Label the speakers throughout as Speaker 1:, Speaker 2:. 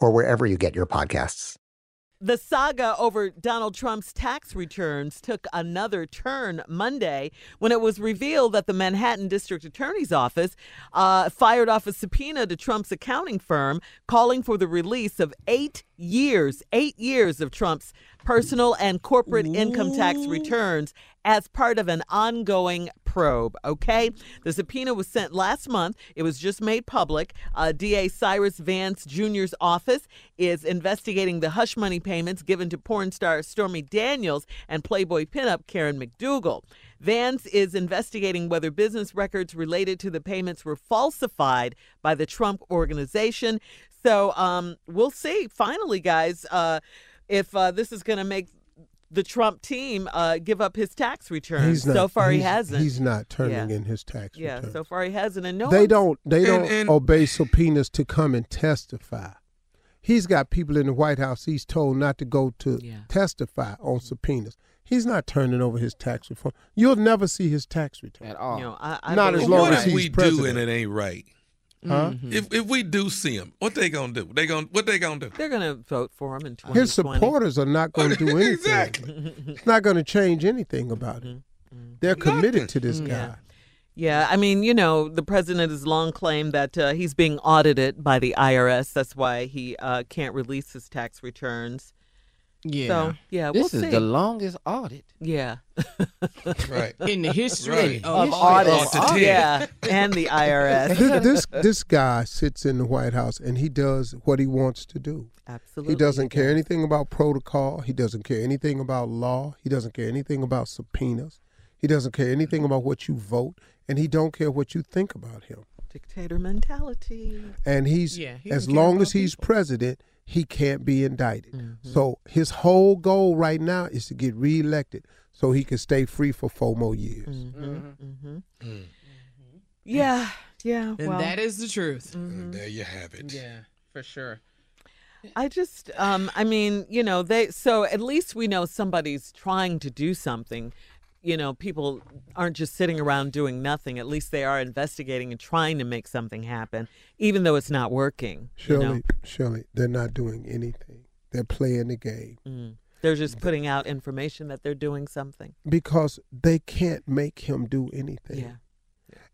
Speaker 1: or wherever you get your podcasts.
Speaker 2: The saga over Donald Trump's tax returns took another turn Monday when it was revealed that the Manhattan District Attorney's Office uh, fired off a subpoena to Trump's accounting firm calling for the release of eight years, eight years of Trump's personal and corporate income tax returns as part of an ongoing probe. Okay. The subpoena was sent last month. It was just made public. Uh, DA Cyrus Vance Jr.'s office is investigating the hush money payments given to porn star Stormy Daniels and Playboy pinup Karen McDougal. Vance is investigating whether business records related to the payments were falsified by the Trump organization. So um, we'll see. Finally, guys, uh, if uh, this is going to make the Trump team uh, give up his tax returns.
Speaker 3: Not,
Speaker 2: so far, he hasn't.
Speaker 3: He's not turning
Speaker 2: Yeah.
Speaker 3: in his tax returns.
Speaker 2: yeah,
Speaker 3: returns.
Speaker 2: so far he hasn't. And no,
Speaker 3: they
Speaker 2: one's-
Speaker 3: don't. They don't
Speaker 4: and-
Speaker 3: obey subpoenas to come and testify. He's got people in the White House. He's told not to go to
Speaker 2: Yeah.
Speaker 3: testify on subpoenas. He's not turning over his tax reform. You'll never see his tax return.
Speaker 5: at all.
Speaker 2: You know, I, I
Speaker 3: Not as long as he's
Speaker 4: we do
Speaker 3: president.
Speaker 4: and it ain't right?
Speaker 3: Huh?
Speaker 2: Mm-hmm.
Speaker 4: If if we do see him, what they gonna do? They gonna what they gonna do?
Speaker 2: They're going to vote for him in 2020.
Speaker 3: His supporters are not going to do anything.
Speaker 4: Exactly.
Speaker 3: It's not going to change anything about him. They're committed to this guy.
Speaker 2: Mm-hmm. Yeah. Yeah, I mean, you know, the president has long claimed that uh, he's being audited by the IRS. That's why he uh, can't release his tax returns.
Speaker 5: Yeah.
Speaker 2: So, yeah, we'll
Speaker 5: this is
Speaker 2: see.
Speaker 5: the longest audit
Speaker 2: Yeah.
Speaker 4: Right.
Speaker 5: in the history
Speaker 4: Right.
Speaker 5: of,
Speaker 2: Of
Speaker 5: audits.
Speaker 2: audits. Yeah. And the IRS.
Speaker 3: this, this this guy sits in the White House and he does what he wants to do.
Speaker 2: Absolutely.
Speaker 3: He doesn't care anything about protocol. He doesn't care anything about law. He doesn't care anything about subpoenas. He doesn't care anything about what you vote, and he don't care what you think about him.
Speaker 2: Dictator mentality.
Speaker 3: And he's
Speaker 5: Yeah, he
Speaker 3: as long as he's
Speaker 5: people.
Speaker 3: president, he can't be indicted.
Speaker 2: Mm-hmm.
Speaker 3: So his whole goal right now is to get reelected so he can stay free for four more years.
Speaker 2: Mm-hmm. Yeah. Yeah.
Speaker 5: And
Speaker 2: well,
Speaker 5: that is the truth.
Speaker 4: And there you have it.
Speaker 5: Yeah, for sure.
Speaker 2: I just, um, I mean, you know, they. So at least we know somebody's trying to do something. You know, people aren't just sitting around doing nothing. At least they are investigating and trying to make something happen, even though it's not working. you know?
Speaker 3: Shirley, Shirley, they're not doing anything. They're playing the game
Speaker 2: Mm. They're just putting out information that they're doing something.
Speaker 3: because they can't make him do anything.
Speaker 2: Yeah.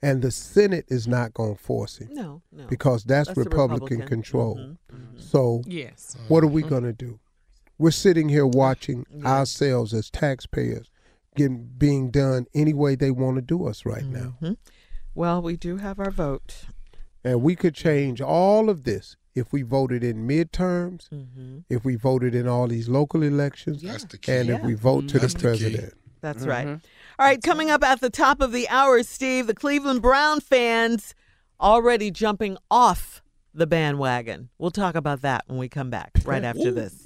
Speaker 3: And the Senate is not going to force him
Speaker 2: No, no.
Speaker 3: because that's,
Speaker 2: That's
Speaker 3: Republican,
Speaker 2: Republican.
Speaker 3: control.
Speaker 2: Mhm,
Speaker 3: So,
Speaker 5: Yes.
Speaker 3: what are we going to do? We're sitting here watching
Speaker 2: Yeah.
Speaker 3: ourselves as taxpayers getting being done any way they want to do us right now.
Speaker 2: Mhm. Well, we do have our vote.
Speaker 3: And we could change all of this if we voted in midterms,
Speaker 2: hmm
Speaker 3: if we voted in all these local elections,
Speaker 4: That's the key.
Speaker 3: and if we vote to
Speaker 4: That's
Speaker 3: the
Speaker 4: the key.
Speaker 3: president.
Speaker 2: That's right. All right, coming up at the top of the hour, Steve, the Cleveland Brown fans already jumping off the bandwagon. We'll talk about that when we come back right after this.